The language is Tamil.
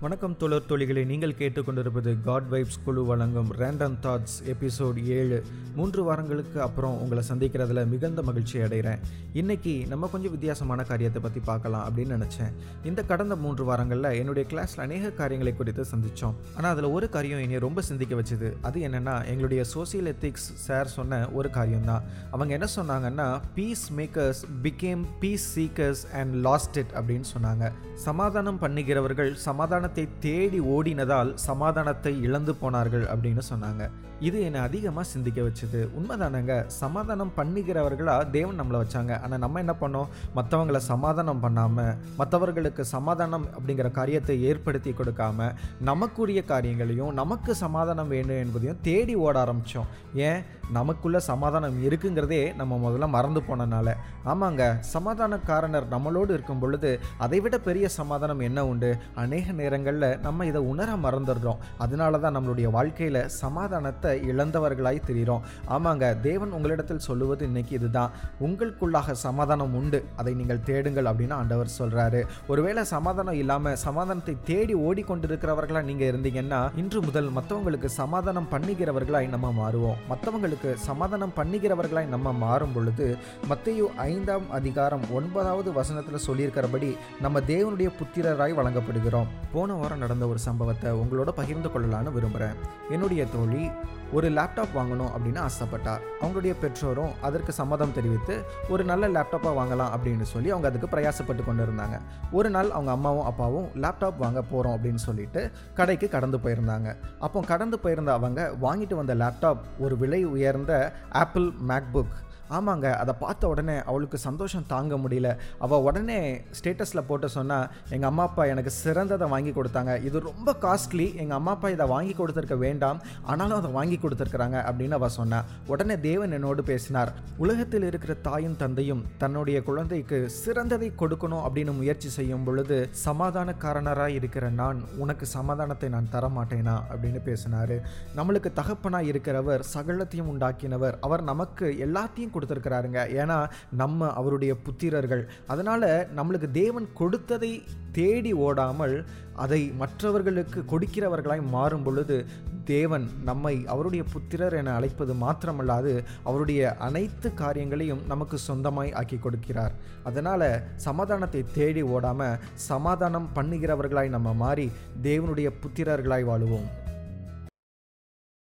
வணக்கம் தோழர் தொழிகளை நீங்கள் கேட்டுக்கொண்டிருப்பது காட் வைப்ஸ் குழு வழங்கும் ரேண்டம் தாட்ஸ் எபிசோட் ஏழு. மூன்று வாரங்களுக்கு அப்புறம் உங்களை சந்திக்கிறதுல மிகுந்த மகிழ்ச்சி அடைகிறேன். இன்னைக்கு நம்ம கொஞ்சம் வித்தியாசமான காரியத்தை பற்றி பார்க்கலாம் அப்படின்னு நினச்சேன். இந்த கடந்த மூன்று வாரங்களில் என்னுடைய கிளாஸில் அநேக காரியங்களை குறித்து சந்தித்தோம் ஆனால் அதில் ஒரு காரியம் என்னை ரொம்ப சிந்திக்க வச்சுது. அது என்னென்னா எங்களுடைய சோசியல் எத்திக்ஸ் சார் சொன்ன ஒரு காரியம் தான் அவங்க என்ன சொன்னாங்கன்னா peace makers became peace seekers and lost it அப்படின்னு சொன்னாங்க. சமாதானம் பண்ணுகிறவர்கள் சமாதானத்தை தேடி ஓடினதால் சமாதானத்தை இழந்து போனார்கள் அப்படின்னு சொன்னாங்க. இது என்னை அதிகமாக சிந்திக்க வச்சுது. உண்மைதானங்க? சமாதானம் பண்ணிக்கிறவர்களாக தேவன் நம்மளை வச்சாங்க. ஆனால் நம்ம என்ன பண்ணோம்? மற்றவங்களை சமாதானம் பண்ணாமல் மற்றவர்களுக்கு சமாதானம் அப்படிங்கிற காரியத்தை ஏற்படுத்தி கொடுக்காம நமக்குரிய காரியங்களையும் நமக்கு சமாதானம் வேணும் என்பதையும் தேடி ஓட ஆரம்பித்தோம் ஏன்? நமக்குள்ள சமாதானம் இருக்குங்கிறதே நம்ம முதல்ல மறந்து போனனால. ஆமாங்க சமாதானக்காரனர் நம்மளோடு இருக்கும் பொழுது அதை விட பெரிய சமாதானம் என்ன உண்டு? அநேக நேரம் நேரங்களில் நம்ம இதை உணர மறந்துடுறோம். அதனால தான் நம்மளுடைய வாழ்க்கையில் சமாதானத்தை இழந்தவர்களாய் தெரிகிறோம் ஆமாங்க தேவன் உங்களிடத்தில் சொல்லுவது இன்னைக்கு இதுதான். உங்களுக்குள்ளாக சமாதானம் உண்டு. அதை நீங்கள் தேடுங்கள் அப்படின்னு ஆண்டவர் சொல்கிறாரு ஒருவேளை சமாதானம் இல்லாமல் சமாதானத்தை தேடி ஓடிக்கொண்டிருக்கிறவர்களாக நீங்கள் இருந்தீங்கன்னா இன்று முதல் மற்றவங்களுக்கு சமாதானம் பண்ணுகிறவர்களாய் நம்ம மாறுவோம். மற்றவங்களுக்கு சமாதானம் பண்ணுகிறவர்களாய் நம்ம மாறும் பொழுது மத்தையு ஐந்தாம் அதிகாரம் ஒன்பதாவது வசனத்தில் சொல்லியிருக்கிறபடி நம்ம தேவனுடைய புத்திரராய் வழங்கப்படுகிறோம். போன வாரம் நடந்த ஒரு சம்பவத்தை உங்களோட பகிர்ந்து கொள்ளலான்னு விரும்புகிறேன் என்னுடைய தோழி ஒரு லேப்டாப் வாங்கணும் அப்படின்னு ஆசைப்பட்டார் அவங்களுடைய பெற்றோரும் அதற்கு சம்மதம் தெரிவித்து ஒரு நல்ல லேப்டாப்பாக வாங்கலாம் அப்படின்னு சொல்லி அவங்க அதுக்கு பிரயாசப்பட்டு கொண்டு இருந்தாங்க. ஒரு நாள் அவங்க அம்மாவும் அப்பாவும் லேப்டாப் வாங்க போகிறோம் அப்படின்னு சொல்லிட்டு கடைக்கு கடந்து போயிருந்தாங்க. அப்போ கடந்து போயிருந்த அவங்க வாங்கிட்டு வந்த லேப்டாப் ஒரு விலை உயர்ந்த ஆப்பிள் மேக்புக் ஆமாங்க அதை பார்த்த உடனே அவளுக்கு சந்தோஷம் தாங்க முடியல. அவள் உடனே ஸ்டேட்டஸில் போட்டு சொன்னால் எங்கள் அம்மா அப்பா எனக்கு சிறந்ததை வாங்கி கொடுத்தாங்க. இது ரொம்ப காஸ்ட்லி எங்கள் அம்மா அப்பா இதை வாங்கி கொடுத்துருக்க வேண்டாம். ஆனாலும் அதை வாங்கி கொடுத்துருக்குறாங்க. அப்படின்னு அவள் சொன்னான் உடனே தேவன் என்னோடு பேசினார். உலகத்தில் இருக்கிற தாயும் தந்தையும் தன்னுடைய குழந்தைக்கு சிறந்ததை கொடுக்கணும் அப்படின்னு முயற்சி செய்யும் பொழுது சமாதானக்காரனராக இருக்கிற நான் உனக்கு சமாதானத்தை நான் தர மாட்டேனா அப்படின்னு பேசினார். நம்மளுக்கு தகப்பனாக இருக்கிறவர் சகலத்தையும் உண்டாக்கினவர். அவர் நமக்கு எல்லாத்தையும் கொடுத்துருக்கிறாருங்க. ஏன்னா நம்ம அவருடைய புத்திரர்கள். அதனால் நம்மளுக்கு தேவன் கொடுத்ததை தேடி ஓடாமல் அதை மற்றவர்களுக்கு கொடுக்கிறவர்களாய் மாறும் பொழுது தேவன் நம்மை அவருடைய புத்திரர் என அழைப்பது மாத்திரமல்லாது அவருடைய அனைத்து காரியங்களையும் நமக்கு சொந்தமாய் ஆக்கி கொடுக்கிறார். அதனால் சமாதானத்தை தேடி ஓடாமல் சமாதானம் பண்ணுகிறவர்களாய் நம்ம மாறி தேவனுடைய புத்திரர்களாய் வாழுவோம்.